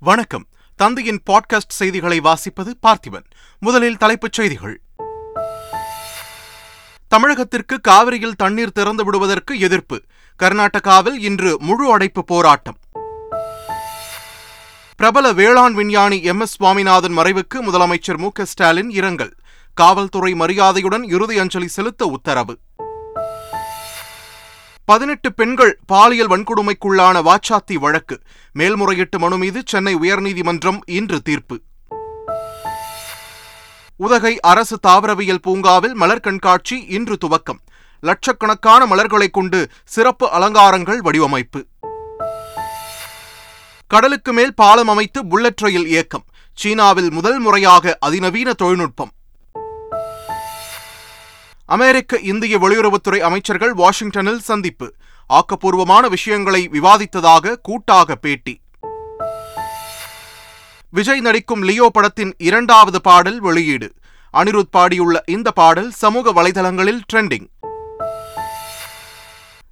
வணக்கம். தந்தையின் பாட்காஸ்ட் செய்திகளை வாசிப்பது பார்த்திபன். முதலில் தலைப்புச் செய்திகள். தமிழகத்திற்கு காவிரியில் தண்ணீர் திறந்து விடுவதற்கு எதிர்ப்பு. கர்நாடகாவில் இன்று முழு அடைப்பு போராட்டம். பிரபல வேளாண் விஞ்ஞானி எம். எஸ். சுவாமிநாதன் மறைவுக்கு முதலமைச்சர் மு. க. ஸ்டாலின் இரங்கல். காவல்துறை மரியாதையுடன் இறுதி அஞ்சலி செலுத்த உத்தரவு. பதினெட்டு பெண்கள் பாலியல் வன்கொடுமைக்குள்ளான வாச்சாத்தி வழக்கு. மேல்முறையீட்டு மனு மீது சென்னை உயர்நீதிமன்றம் இன்று தீர்ப்பு. உதகை அரசு தாவரவியல் பூங்காவில் மலர் கண்காட்சி இன்று துவக்கம். லட்சக்கணக்கான மலர்களைக் கொண்டு சிறப்பு அலங்காரங்கள் வடிவமைப்பு. கடலுக்கு மேல் பாலம் அமைத்து புல்லட் ரயில் இயக்கம். சீனாவில் முதல் முறையாக அதிநவீன தொழில்நுட்பம். அமெரிக்க இந்திய வெளியுறவுத்துறை அமைச்சர்கள் வாஷிங்டனில் சந்திப்பு. ஆக்கப்பூர்வமான விஷயங்களை விவாதித்ததாக கூட்டாக பேட்டி. விஜய் நடிக்கும் லியோ படத்தின் இரண்டாவது பாடல் வெளியீடு. அனிருத் பாடியுள்ள இந்த பாடல் சமூக வலைதளங்களில் ட்ரெண்டிங்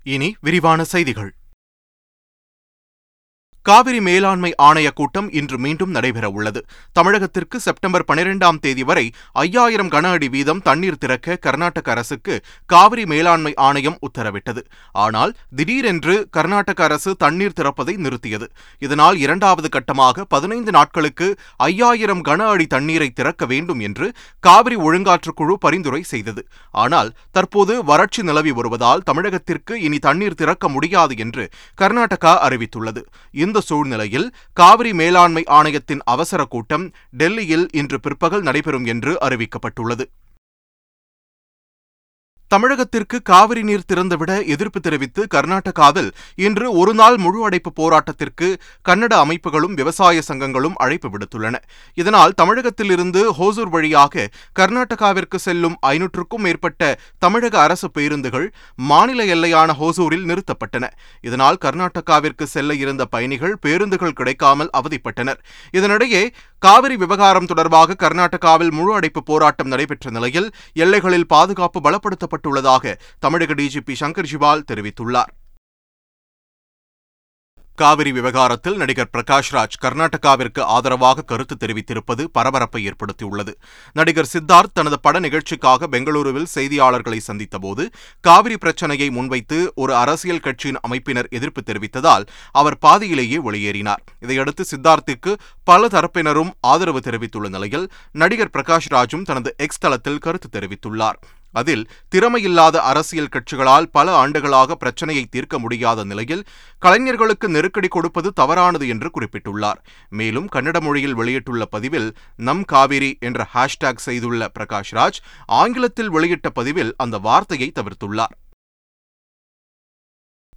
இனி விரிவான செய்திகள். காவிரி மேலாண்மை ஆணைய கூட்டம் இன்று மீண்டும் நடைபெறவுள்ளது. தமிழகத்திற்கு செப்டம்பர் பனிரெண்டாம் தேதி வரை ஐயாயிரம் கன அடி வீதம் தண்ணீர் திறக்க கர்நாடக அரசுக்கு காவிரி மேலாண்மை ஆணையம் உத்தரவிட்டது. ஆனால் திடீரென்று கர்நாடக அரசு தண்ணீர் திறப்பதை நிறுத்தியது. இதனால் இரண்டாவது கட்டமாக பதினைந்து நாட்களுக்கு ஐயாயிரம் கன அடி தண்ணீரை திறக்க வேண்டும் என்று காவிரி ஒழுங்காற்றுக்குழு பரிந்துரை செய்தது. ஆனால் தற்போது வறட்சி நிலவி வருவதால் தமிழகத்திற்கு இனி தண்ணீர் திறக்க முடியாது என்று கர்நாடகா அறிவித்துள்ளது. இந்த சூழ்நிலையில் காவிரி மேலாண்மை ஆணையத்தின் அவசர கூட்டம் டெல்லியில் இன்று பிற்பகல் நடைபெறும் என்று அறிவிக்கப்பட்டுள்ளது. தமிழகத்திற்கு காவிரி நீர் திறந்துவிட எதிர்ப்பு தெரிவித்து கர்நாடகாவில் இன்று ஒருநாள் முழு அடைப்பு போராட்டத்திற்கு கன்னட அமைப்புகளும் விவசாய சங்கங்களும் அழைப்பு விடுத்துள்ளன. இதனால் தமிழகத்திலிருந்து ஹோசூர் வழியாக கர்நாடகாவிற்கு செல்லும் ஐநூற்றுக்கும் மேற்பட்ட தமிழக அரசு பேருந்துகள் மாநில எல்லையான ஹோசூரில் நிறுத்தப்பட்டன. இதனால் கர்நாடகாவிற்கு செல்ல இருந்த பயணிகள் பேருந்துகள் கிடைக்காமல் அவதிப்பட்டனர். இதனிடையே காவிரி விவகாரம் தொடர்பாக கர்நாடகாவில் முழு அடைப்பு போராட்டம் நடைபெற்ற நிலையில் எல்லைகளில் பாதுகாப்பு பலப்படுத்தப்பட்டுள்ளதாக தமிழக டிஜிபி சங்கர் ஜிவால் தெரிவித்துள்ளார். காவிரி விவகாரத்தில் நடிகர் பிரகாஷ்ராஜ் கர்நாடகாவிற்கு ஆதரவாக கருத்து தெரிவித்திருப்பது பரபரப்பை ஏற்படுத்தியுள்ளது. நடிகர் சித்தார்த் தனது பட நிகழ்ச்சிக்காக பெங்களூருவில் செய்தியாளர்களை சந்தித்தபோது காவிரி பிரச்சனையை முன்வைத்து ஒரு அரசியல் கட்சியின் அமைப்பினர் எதிர்ப்பு தெரிவித்ததால் அவர் பாதியிலேயே வெளியேறினார். இதையடுத்து சித்தார்த்திற்கு பல தரப்பினரும் ஆதரவு தெரிவித்துள்ள நிலையில் நடிகர் பிரகாஷ்ராஜும் தனது எக்ஸ் தளத்தில் கருத்து தெரிவித்துள்ளார். அதில் திறமையில்லாத அரசியல் கட்சிகளால் பல ஆண்டுகளாக பிரச்சனையை தீர்க்க முடியாத நிலையில் கலைஞர்களுக்கு நெருக்கடி கொடுப்பது தவறானது என்று குறிப்பிட்டுள்ளார். மேலும் கன்னட மொழியில் வெளியிட்டுள்ள பதிவில் நம் காவிரி என்ற ஹேஷ்டேக் செய்துள்ள பிரகாஷ்ராஜ் ஆங்கிலத்தில் வெளியிட்ட பதிவில் அந்த வார்த்தையை தவிர்த்துள்ளார்.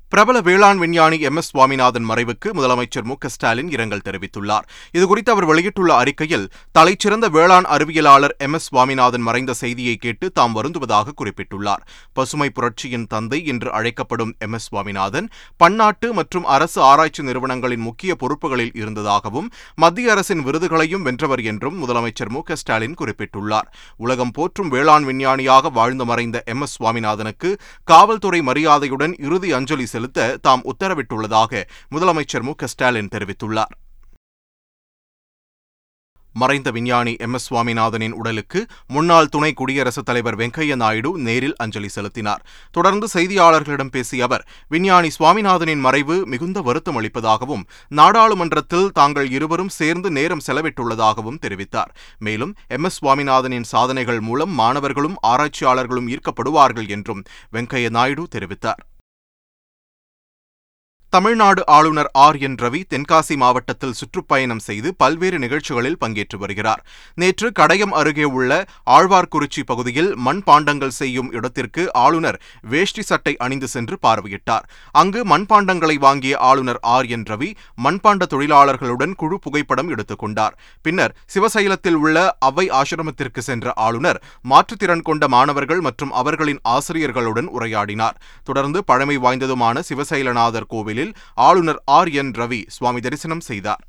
பிரபல வேளாண் விஞ்ஞானி எம். எஸ். சுவாமிநாதன் மறைவுக்கு முதலமைச்சர் மு. ஸ்டாலின் இரங்கல் தெரிவித்துள்ளார். இதுகுறித்து அவர் வெளியிட்டுள்ள அறிக்கையில் தலைச்சிறந்த வேளாண் அறிவியலாளர் எம். எஸ். சுவாமிநாதன் மறைந்த செய்தியை கேட்டு தாம் வருந்துவதாக குறிப்பிட்டுள்ளார். பசுமை புரட்சியின் தந்தை என்று அழைக்கப்படும் எம். எஸ். சுவாமிநாதன் பன்னாட்டு மற்றும் அரசு ஆராய்ச்சி நிறுவனங்களின் முக்கிய பொறுப்புகளில் இருந்ததாகவும் மத்திய அரசின் விருதுகளையும் வென்றவர் என்றும் முதலமைச்சர் மு. ஸ்டாலின் குறிப்பிட்டுள்ளார். உலகம் போற்றும் வேளாண் விஞ்ஞானியாக வாழ்ந்து மறைந்த எம். எஸ். சுவாமிநாதனுக்கு காவல்துறை மரியாதையுடன் இறுதி அஞ்சலி செலுத்த தாம் உத்தரவிட்டுள்ளதாக முதலமைச்சர் மு ஸ்டாலின் தெரிவித்துள்ளார். மறைந்த விஞ்ஞானி எம். எஸ். சுவாமிநாதனின் உடலுக்கு முன்னாள் துணை குடியரசுத் தலைவர் வெங்கையா நாயுடு நேரில் அஞ்சலி செலுத்தினார். தொடர்ந்து செய்தியாளர்களிடம் பேசிய அவர் விஞ்ஞானி சுவாமிநாதனின் மறைவு மிகுந்த வருத்தம் அளிப்பதாகவும் நாடாளுமன்றத்தில் தாங்கள் இருவரும் சேர்ந்து நேரம் செலவிட்டுள்ளதாகவும் தெரிவித்தார். மேலும் எம். எஸ். சுவாமிநாதனின் சாதனைகள் மூலம் மாணவர்களும் ஆராய்ச்சியாளர்களும் ஈர்க்கப்படுவார்கள் என்றும் வெங்கையா நாயுடு தெரிவித்தார். தமிழ்நாடு ஆளுநர் ஆர் என் ரவி தென்காசி மாவட்டத்தில் சுற்றுப்பயணம் செய்து பல்வேறு நிகழ்ச்சிகளில் பங்கேற்று வருகிறார். நேற்று கடையம் அருகே உள்ள ஆழ்வார்குறிச்சி பகுதியில் மண்பாண்டங்கள் செய்யும் இடத்திற்கு ஆளுநர் வேஷ்டி சட்டை அணிந்து சென்று பார்வையிட்டார். அங்கு மண்பாண்டங்களை வாங்கிய ஆளுநர் ஆர் என் ரவி மண்பாண்ட தொழிலாளர்களுடன் குழு புகைப்படம் எடுத்துக் கொண்டார். பின்னர் சிவசைலத்தில் உள்ள அவை ஆசிரமத்திற்கு சென்ற ஆளுநர் மாற்றுத்திறன் கொண்ட மாணவர்கள் மற்றும் அவர்களின் ஆசிரியர்களுடன் உரையாடினார். தொடர்ந்து பழமை வாய்ந்ததுமான சிவசைலநாதர் கோவில் கோயிலில் ஆளுநர் ஆர் என் ரவி சுவாமி தரிசனம் செய்தார்.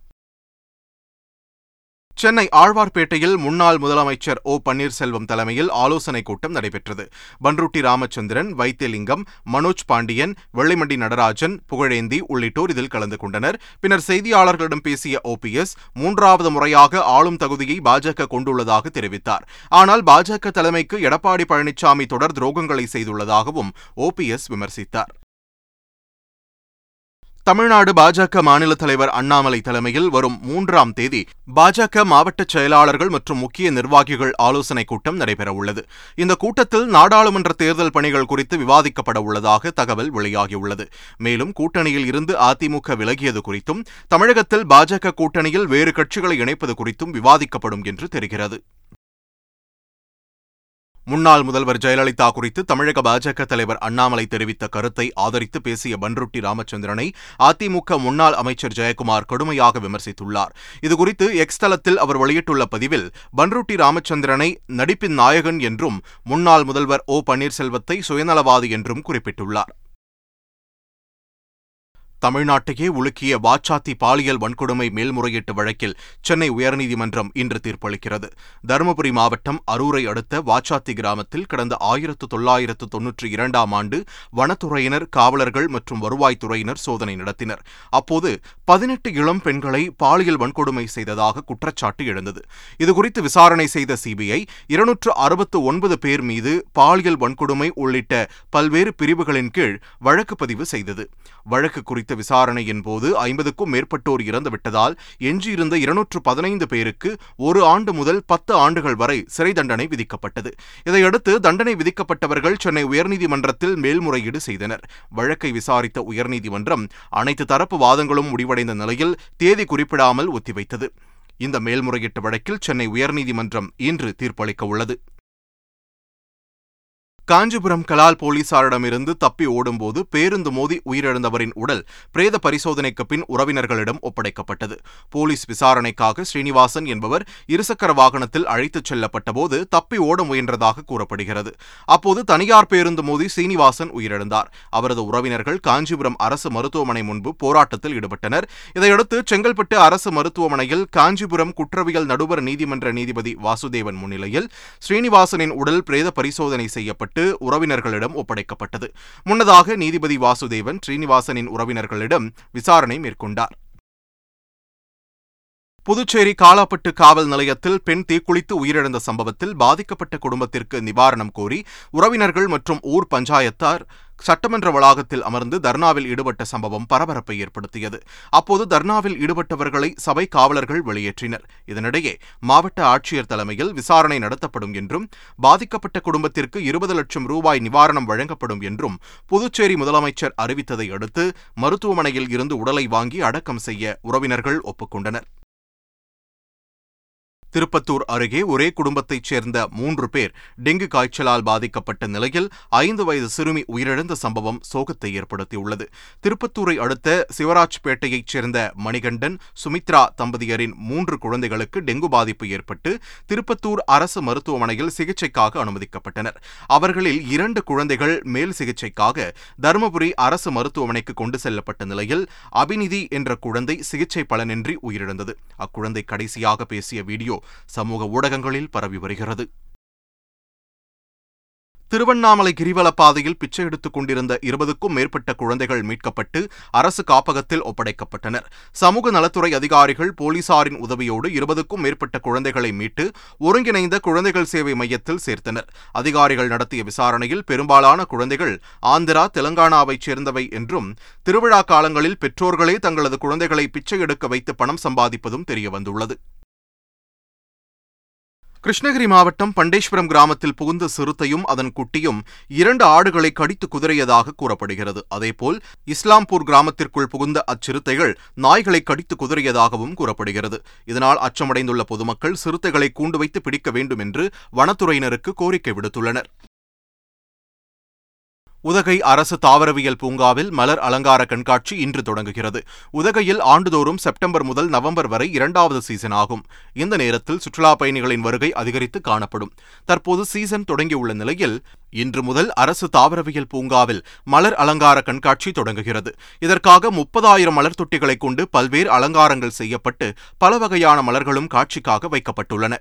சென்னை ஆழ்வார்பேட்டையில் முன்னாள் முதலமைச்சர் ஓ பன்னீர்செல்வம் தலைமையில் ஆலோசனைக் கூட்டம் நடைபெற்றது. பன்ருட்டி ராமச்சந்திரன் வைத்தியலிங்கம் மனோஜ் பாண்டியன் வெள்ளிமண்டி நடராஜன் புகழேந்தி உள்ளிட்டோர் இதில் கலந்து கொண்டனர். பின்னர் செய்தியாளர்களிடம் பேசிய ஓபிஎஸ் மூன்றாவது முறையாக ஆளும் தகுதியை பாஜக கொண்டுள்ளதாக தெரிவித்தார். ஆனால் பாஜக தலைமைக்கு எடப்பாடி பழனிசாமி தொடர் துரோகங்களை செய்துள்ளதாகவும் ஓபிஎஸ் விமர்சித்தார். தமிழ்நாடு பாஜக மாநில தலைவர் அண்ணாமலை தலைமையில் வரும் மூன்றாம் தேதி பாஜக மாவட்ட செயலாளர்கள் மற்றும் முக்கிய நிர்வாகிகள் ஆலோசனைக் கூட்டம் நடைபெறவுள்ளது. இந்த கூட்டத்தில் நாடாளுமன்ற தேர்தல் பணிகள் குறித்து விவாதிக்கப்பட உள்ளதாக தகவல் வெளியாகியுள்ளது. மேலும் கூட்டணியில் இருந்து அதிமுக விலகியது குறித்தும் தமிழகத்தில் பாஜக கூட்டணியில் வேறு கட்சிகளை இணைப்பது குறித்தும் விவாதிக்கப்படும் என்று தெரிகிறது. முன்னாள் முதல்வர் ஜெயலலிதா குறித்து தமிழக பாஜக தலைவர் அண்ணாமலை தெரிவித்த கருத்தை ஆதரித்து பேசிய பன்ருட்டி ராமச்சந்திரனை அதிமுக முன்னாள் அமைச்சர் ஜெயக்குமார் கடுமையாக விமர்சித்துள்ளார். இதுகுறித்து எக்ஸ் தளத்தில் அவர் வெளியிட்டுள்ள பதிவில் பன்ருட்டி ராமச்சந்திரனை நடிப்பின் நாயகன் என்றும் முன்னாள் முதல்வர் ஓ பன்னீர்செல்வத்தை சுயநலவாதி என்றும் குறிப்பிட்டுள்ளார். தமிழ்நாட்டையே உலுக்கிய வாச்சாத்தி பாலியல் வன்கொடுமை மேல்முறையீட்டு வழக்கில் சென்னை உயர்நீதிமன்றம் இன்று தீர்ப்பளிக்கிறது. தருமபுரி மாவட்டம் அரூரை அடுத்த வாச்சாத்தி கிராமத்தில் கடந்த ஆயிரத்து தொள்ளாயிரத்து தொன்னூற்றி இரண்டாம் ஆண்டு வனத்துறையினர் காவலர்கள் மற்றும் வருவாய்த்துறையினர் சோதனை நடத்தினர். அப்போது பதினெட்டு இளம் பெண்களை பாலியல் வன்கொடுமை செய்ததாக குற்றச்சாட்டு எழுந்தது. இதுகுறித்து விசாரணை செய்த சிபிஐ இருநூற்று அறுபத்து ஒன்பது பேர் மீது பாலியல் வன்கொடுமை உள்ளிட்ட பல்வேறு பிரிவுகளின் கீழ் வழக்கு பதிவு செய்தது. வழக்கு குறித்த குறித்த விசாரணையின் போது ஐம்பதுக்கும் மேற்பட்டோர் இறந்துவிட்டதால் எஞ்சியிருந்த இருநூற்று பதினைந்து பேருக்கு ஒரு ஆண்டு முதல் பத்து ஆண்டுகள் வரை சிறை தண்டனை விதிக்கப்பட்டது. இதையடுத்து தண்டனை விதிக்கப்பட்டவர்கள் சென்னை உயர்நீதிமன்றத்தில் மேல்முறையீடு செய்தனர். வழக்கை விசாரித்த உயர்நீதிமன்றம் அனைத்து தரப்பு வாதங்களும் முடிவடைந்த நிலையில் தேதி குறிப்பிடாமல் ஒத்திவைத்தது. இந்த மேல்முறையீட்டு வழக்கில் சென்னை உயர்நீதிமன்றம் இன்று தீர்ப்பளிக்க உள்ளது. காஞ்சிபுரம் கலால் போலீசாரிடமிருந்து தப்பி ஓடும்போது பேருந்து மோதி உயிரிழந்தவரின் உடல் பிரேத பரிசோதனைக்கு பின் உறவினர்களிடம் ஒப்படைக்கப்பட்டது. போலீஸ் விசாரணைக்காக ஸ்ரீனிவாசன் என்பவர் இருசக்கர வாகனத்தில் அழைத்துச் செல்லப்பட்டபோது தப்பி ஓட முயன்றதாக கூறப்படுகிறது. அப்போது தனியார் பேருந்து மோதி சீனிவாசன் உயிரிழந்தார். அவரது உறவினர்கள் காஞ்சிபுரம் அரசு மருத்துவமனை முன்பு போராட்டத்தில் ஈடுபட்டனர். இதையடுத்து செங்கல்பட்டு அரசு மருத்துவமனையில் காஞ்சிபுரம் குற்றவியல் நடுவர் நீதிமன்ற நீதிபதி வாசுதேவன் முன்னிலையில் ஸ்ரீனிவாசனின் உடல் பிரேத பரிசோதனை செய்யப்பட்டு மீட்டு உறவினர்களிடம் ஒப்படைக்கப்பட்டது. முன்னதாக நீதிபதி வாசுதேவன் ஸ்ரீனிவாசனின் உறவினர்களிடம் விசாரணை மேற்கொண்டார். புதுச்சேரி காலாப்பட்டு காவல் நிலையத்தில் பெண் தீக்குளித்து உயிரிழந்த சம்பவத்தில் பாதிக்கப்பட்ட குடும்பத்திற்கு நிவாரணம் கோரி உறவினர்கள் மற்றும் ஊர் பஞ்சாயத்தார் சட்டமன்ற வளாகத்தில் அமர்ந்து தர்ணாவில் ஈடுபட்ட சம்பவம் பரபரப்பை ஏற்படுத்தியது. அப்போது தர்ணாவில் ஈடுபட்டவர்களை சபை காவலர்கள் வெளியேற்றினர். இதனிடையே மாவட்ட ஆட்சியர் தலைமையில் விசாரணை நடத்தப்படும் என்றும் பாதிக்கப்பட்ட குடும்பத்திற்கு இருபது லட்சம் ரூபாய் நிவாரணம் வழங்கப்படும் என்றும் புதுச்சேரி முதலமைச்சர் அறிவித்ததை அடுத்து மருத்துவமனையில் இருந்து உடலை வாங்கி அடக்கம் செய்ய உறவினர்கள் ஒப்புக்கொண்டனர். திருப்பத்தூர் அருகே ஒரே குடும்பத்தைச் சேர்ந்த மூன்று பேர் டெங்கு காய்ச்சலால் பாதிக்கப்பட்ட நிலையில் ஐந்து வயது சிறுமி உயிரிழந்த சம்பவம் சோகத்தை ஏற்படுத்தியுள்ளது. திருப்பத்தூரை அடுத்த சிவராஜ்பேட்டையைச் சேர்ந்த மணிகண்டன் சுமித்ரா தம்பதியரின் மூன்று குழந்தைகளுக்கு டெங்கு பாதிப்பு ஏற்பட்டு திருப்பத்தூர் அரசு மருத்துவமனையில் சிகிச்சைக்காக அனுமதிக்கப்பட்டனர். அவர்களில் இரண்டு குழந்தைகள் மேல் சிகிச்சைக்காக தருமபுரி அரசு மருத்துவமனைக்கு கொண்டு செல்லப்பட்ட நிலையில் அபிநிதி என்ற குழந்தை சிகிச்சை பலனின்றி உயிரிழந்தது. அக்குழந்தை கடைசியாக பேசிய வீடியோ சமூக ஊடகங்களில் பரவி வருகிறது. திருவண்ணாமலை கிரிவல பாதையில் பிச்சை எடுத்துக் கொண்டிருந்த இருபதுக்கும் மேற்பட்ட குழந்தைகள் மீட்கப்பட்டு அரசு காப்பகத்தில் ஒப்படைக்கப்பட்டனர். சமூக நலத்துறை அதிகாரிகள் போலீசாரின் உதவியோடு இருபதுக்கும் மேற்பட்ட குழந்தைகளை மீட்டு ஒருங்கிணைந்த குழந்தைகள் சேவை மையத்தில் சேர்த்தனர். அதிகாரிகள் நடத்திய விசாரணையில் பெரும்பாலான குழந்தைகள் ஆந்திரா தெலங்கானாவைச் சேர்ந்தவை என்றும் திருவிழா காலங்களில் பெற்றோர்களே தங்களது குழந்தைகளை பிச்சை எடுக்க வைத்து பணம் சம்பாதிப்பதும் தெரியவந்துள்ளது. கிருஷ்ணகிரி மாவட்டம் பண்டேஸ்வரம் கிராமத்தில் புகுந்த சிறுத்தையும் அதன் குட்டியும் இரண்டு ஆடுகளை கடித்து குதறியதாக கூறப்படுகிறது. அதேபோல் இஸ்லாம்பூர் கிராமத்திற்குள் புகுந்த அச்சிறுத்தைகள் நாய்களை கடித்து குதறியதாகவும் கூறப்படுகிறது. இதனால் அச்சமடைந்துள்ள பொதுமக்கள் சிறுத்தைகளை கூண்டு வைத்து பிடிக்க வேண்டும் என்று வனத்துறையினருக்கு கோரிக்கை விடுத்துள்ளனர். உதகை அரசு தாவரவியல் பூங்காவில் மலர் அலங்கார கண்காட்சி இன்று தொடங்குகிறது. உதகையில் ஆண்டுதோறும் செப்டம்பர் முதல் நவம்பர் வரை இரண்டாவது சீசன் ஆகும். இந்த நேரத்தில் சுற்றுலா பயணிகளின் வருகை அதிகரித்து காணப்படும். தற்போது சீசன் தொடங்கியுள்ள நிலையில் இன்று முதல் அரசு தாவரவியல் பூங்காவில் மலர் அலங்கார கண்காட்சி தொடங்குகிறது. இதற்காக முப்பதாயிரம் மலர் தொட்டிகளை கொண்டு பல்வேறு அலங்காரங்கள் செய்யப்பட்டு பல வகையான மலர்களும் காட்சிக்காக வைக்கப்பட்டுள்ளன.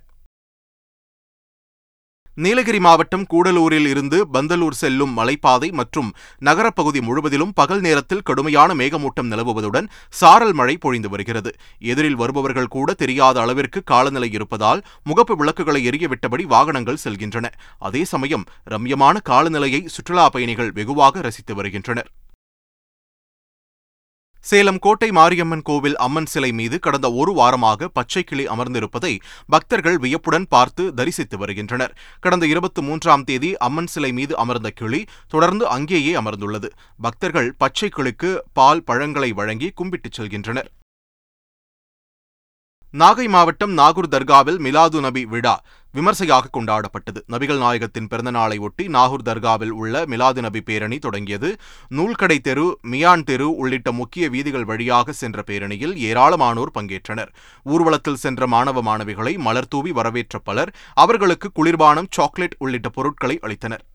நீலகிரி மாவட்டம் கூடலூரில் இருந்து பந்தலூர் செல்லும் மலைப்பாதை மற்றும் நகரப்பகுதி முழுவதிலும் பகல் நேரத்தில் கடுமையான மேகமூட்டம் நிலவுவதுடன் சாரல் மழை பொழிந்து வருகிறது. எதிரில் வருபவர்கள் கூட தெரியாத அளவிற்கு காலநிலை இருப்பதால் முகப்பு விளக்குகளை எரியவிட்டபடி வாகனங்கள் செல்கின்றன. அதே சமயம் ரம்யமான காலநிலையை சுற்றுலா பயணிகள் வெகுவாக ரசித்து வருகின்றனர். சேலம் கோட்டை மாரியம்மன் கோவில் அம்மன் சிலை மீது கடந்த ஒரு வாரமாக பச்சை கிளி அமர்ந்திருப்பதை பக்தர்கள் வியப்புடன் பார்த்து தரிசித்து வருகின்றனர். கடந்த இருபத்தி மூன்றாம் தேதி அம்மன் சிலை மீது அமர்ந்த கிளி தொடர்ந்து அங்கேயே அமர்ந்துள்ளது. பக்தர்கள் பச்சை கிளிக்கு பால் பழங்களை வழங்கி கும்பிட்டுச் செல்கின்றனர். நாகை மாவட்டம் நாகூர் தர்காவில் மிலாது நபி விழா விமர்சையாக கொண்டாடப்பட்டது. நபிகள் நாயகத்தின் பிறந்தநாளை ஒட்டி நாகூர் தர்காவில் உள்ள மிலாது நபி பேரணி தொடங்கியது. நூல்கடை தெரு மியான் தெரு உள்ளிட்ட முக்கிய வீதிகள் வழியாக சென்ற பேரணியில் ஏராளமானோர் பங்கேற்றனர். ஊர்வலத்தில் சென்ற மாணவ மாணவிகளை மலர்தூவி வரவேற்ற பலர் அவர்களுக்கு குளிர்பானம் சாக்லேட் உள்ளிட்ட பொருட்களை அளித்தனர்.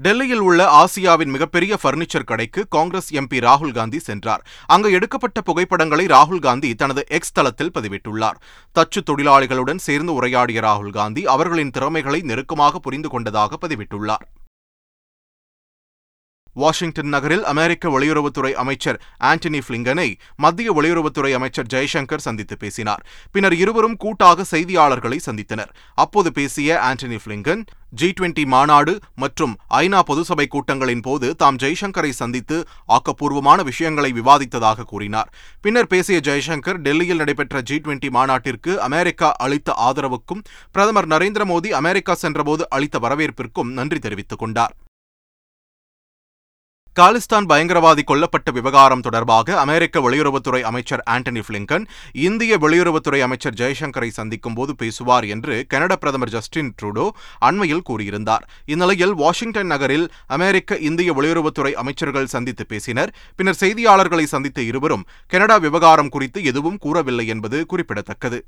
டெல்லியில் உள்ள ஆசியாவின் மிகப்பெரிய பர்னிச்சர் கடைக்கு காங்கிரஸ் எம்பி ராகுல் காந்தி சென்றார். அங்கு எடுக்கப்பட்ட புகைப்படங்களை ராகுல் காந்தி தனது எக்ஸ் தளத்தில் பதிவிட்டுள்ளார். தச்சு தொழிலாளிகளுடன் சேர்ந்து உரையாடிய ராகுல் காந்தி அவர்களின் திறமைகளை நெருக்கமாக புரிந்து கொண்டதாக பதிவிட்டுள்ளார். வாஷிங்டன் நகரில் அமெரிக்க வெளியுறவுத்துறை அமைச்சர் ஆண்டனி பிளிங்கனை மத்திய வெளியுறவுத்துறை அமைச்சர் ஜெய்சங்கர் சந்தித்து பேசினார். பின்னர் இருவரும் கூட்டாக செய்தியாளர்களை சந்தித்தனர். அப்போது பேசிய ஆண்டனி பிளிங்கன் ஜி டுவெண்டி மாநாடு மற்றும் ஐநா பொதுசபை கூட்டங்களின் போது தாம் ஜெய்சங்கரை சந்தித்து ஆக்கப்பூர்வமான விஷயங்களை விவாதித்ததாக கூறினார். பின்னர் பேசிய ஜெய்சங்கர் டெல்லியில் நடைபெற்ற ஜி டுவெண்டி மாநாட்டிற்கு அமெரிக்கா அளித்த ஆதரவுக்கும் பிரதமர் நரேந்திர மோடி அமெரிக்கா சென்றபோது அளித்த வரவேற்பிற்கும் நன்றி தெரிவித்துக் கொண்டார். காலிஸ்தான் பயங்கரவாதி கொல்லப்பட்ட விவகாரம் தொடர்பாக அமெரிக்க வெளியுறவுத்துறை அமைச்சர் ஆண்டனி பிளிங்கன் இந்திய வெளியுறவுத்துறை அமைச்சர் ஜெய்சங்கரை சந்திக்கும் போது பேசுவார் என்று கனடா பிரதமர் ஜஸ்டின் ட்ரூடோ அண்மையில் கூறியிருந்தார். இந்நிலையில் வாஷிங்டன் நகரில் அமெரிக்க இந்திய வெளியுறவுத்துறை அமைச்சர்கள் சந்தித்து பேசினர். பின்னர் செய்தியாளர்களை சந்தித்த இருவரும் கனடா விவகாரம் குறித்து எதுவும் கூறவில்லை என்பது குறிப்பிடத்தக்கது.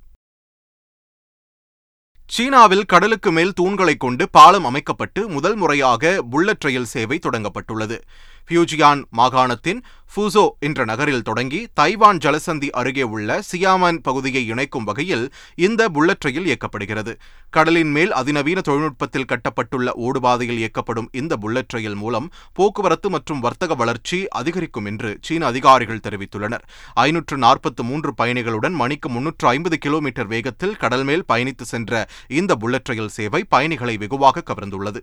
சீனாவில் கடலுக்கு மேல் தூண்களைக் கொண்டு பாலம் அமைக்கப்பட்டு முதல் முறையாக புல்லட் ரயில் சேவை தொடங்கப்பட்டுள்ளது. பியூஜியான் மாகாணத்தின் ஃபூசோ என்ற நகரில் தொடங்கி தைவான் ஜலசந்தி அருகே உள்ள சியாமன் பகுதியை இணைக்கும் வகையில் இந்த புல்லட் ரயில் இயக்கப்படுகிறது. கடலின் மேல் அதிநவீன தொழில்நுட்பத்தில் கட்டப்பட்டுள்ள ஓடுபாதையில் இயக்கப்படும் இந்த புல்லட் ரயில் மூலம் போக்குவரத்து மற்றும் வர்த்தக வளர்ச்சி அதிகரிக்கும் என்று சீன அதிகாரிகள் தெரிவித்துள்ளனர். ஐநூற்று நாற்பத்து மூன்று பயணிகளுடன் மணிக்கு முன்னூற்று ஐம்பது கிலோமீட்டர் வேகத்தில் கடல் மேல் பயணித்து சென்ற இந்த புல்லட் ரயில் சேவை பயணிகளை வெகுவாக கவர்ந்துள்ளது.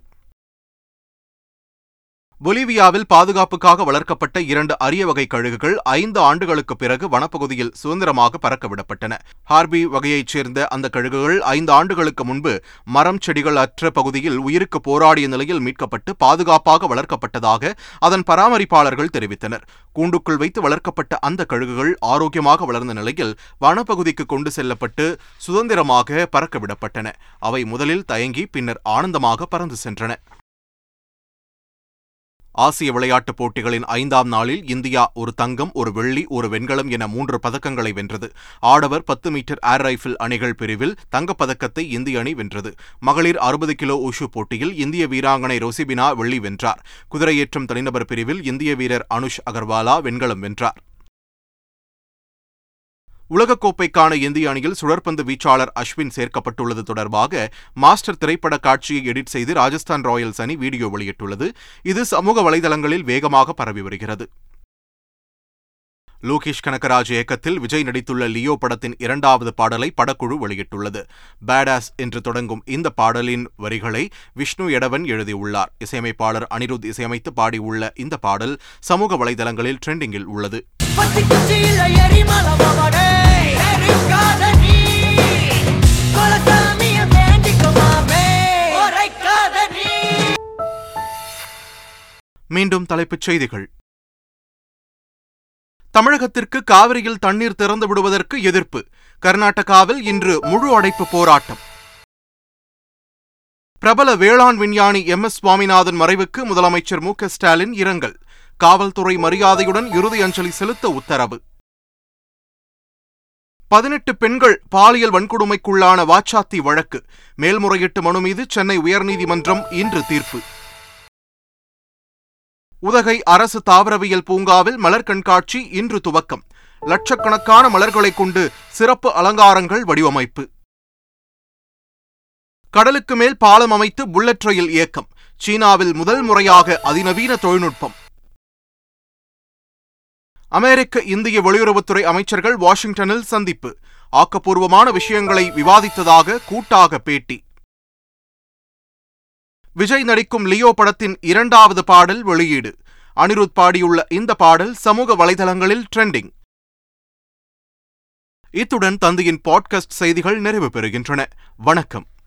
பொலிவியாவில் பாதுகாப்புக்காக வளர்க்கப்பட்ட இரண்டு அரிய வகை கழுகுகள் ஐந்து ஆண்டுகளுக்கு பிறகு வனப்பகுதியில் சுதந்திரமாக பறக்கவிடப்பட்டன. ஹார்பி வகையைச் சேர்ந்த அந்த கழுகுகள் ஐந்து ஆண்டுகளுக்கு முன்பு மரம் செடிகள் அற்ற பகுதியில் உயிருக்கு போராடிய நிலையில் மீட்கப்பட்டு பாதுகாப்பாக வளர்க்கப்பட்டதாக அதன் பராமரிப்பாளர்கள் தெரிவித்தனர். கூண்டுக்குள் வைத்து வளர்க்கப்பட்ட அந்த கழுகுகள் ஆரோக்கியமாக வளர்ந்த நிலையில் வனப்பகுதிக்கு கொண்டு செல்லப்பட்டு சுதந்திரமாக பறக்கவிடப்பட்டன. அவை முதலில் தயங்கி பின்னர் ஆனந்தமாக பறந்து சென்றன. ஆசிய விளையாட்டுப் போட்டிகளின் ஐந்தாம் நாளில் இந்தியா ஒரு தங்கம் ஒரு வெள்ளி ஒரு வெண்கலம் என மூன்று பதக்கங்களை வென்றது. ஆடவர் பத்து மீட்டர் ஏர் ரைஃபிள் அணிகள் பிரிவில் தங்கப்பதக்கத்தை இந்திய அணி வென்றது. மகளிர் அறுபது கிலோ உஷு போட்டியில் இந்திய வீராங்கனை ரோசிபினா வெள்ளி வென்றார். குதிரையேற்றம் தனிநபர் பிரிவில் இந்திய வீரர் அனுஷ் அகர்வாலா வெண்கலம் வென்றார். உலகக்கோப்பைக்கான இந்திய அணியில் சுழற்பந்து வீச்சாளர் அஸ்வின் சேர்க்கப்பட்டுள்ளது தொடர்பாக மாஸ்டர் திரைப்பட காட்சியை எடிட் செய்து ராஜஸ்தான் ராயல்ஸ் அணி வீடியோ வெளியிட்டுள்ளது. இது சமூக வலைதளங்களில் வேகமாக பரவி வருகிறது. லோகேஷ் கனகராஜ் இயக்கத்தில் விஜய் நடித்துள்ள லியோ படத்தின் இரண்டாவது பாடலை படக்குழு வெளியிட்டுள்ளது. பேடாஸ் என்று தொடங்கும் இந்த பாடலின் வரிகளை விஷ்ணு எடவன் எழுதியுள்ளார். இசையமைப்பாளர் அனிருத் இசையமைத்து பாடியுள்ள இந்த பாடல் சமூக வலைதளங்களில் ட்ரெண்டிங்கில் உள்ளது. மீண்டும் தலைப்புச் செய்திகள். தமிழகத்திற்கு காவிரியில் தண்ணீர் திறந்து விடுவதற்கு எதிர்ப்பு. கர்நாடகாவில் இன்று முழு அடைப்பு போராட்டம். பிரபல வேளாண் விஞ்ஞானி எம். எஸ். சுவாமிநாதன் மறைவுக்கு முதலமைச்சர் மு. க. ஸ்டாலின் இரங்கல். காவல்துறை மரியாதையுடன் இறுதி அஞ்சலி செலுத்த உத்தரவு. பதினெட்டு பெண்கள் பாலியல் வன்கொடுமைக்குள்ளான வாச்சாத்தி வழக்கு. மேல்முறையீட்டு மனு மீது சென்னை உயர்நீதிமன்றம் இன்று தீர்ப்பு. உதகை அரசு தாவரவியல் பூங்காவில் மலர் கண்காட்சி இன்று துவக்கம். லட்சக்கணக்கான மலர்களை கொண்டு சிறப்பு அலங்காரங்கள் வடிவமைப்பு. கடலுக்கு மேல் பாலம் அமைத்து புல்லட் ரயில் இயக்கம். சீனாவில் முதல் முறையாக அதிநவீன தொழில்நுட்பம். அமெரிக்க இந்திய வெளியுறவுத்துறை அமைச்சர்கள் வாஷிங்டனில் சந்திப்பு. ஆக்கப்பூர்வமான விஷயங்களை விவாதித்ததாக கூட்டாக பேட்டி. விஜய் நடிக்கும் லியோ படத்தின் இரண்டாவது பாடல் வெளியீடு. அனிருத் பாடியுள்ள இந்த பாடல் சமூக வலைதளங்களில் ட்ரெண்டிங். இத்துடன் தந்தையின் பாட்காஸ்ட் செய்திகள் நிறைவு பெறுகின்றன. வணக்கம்.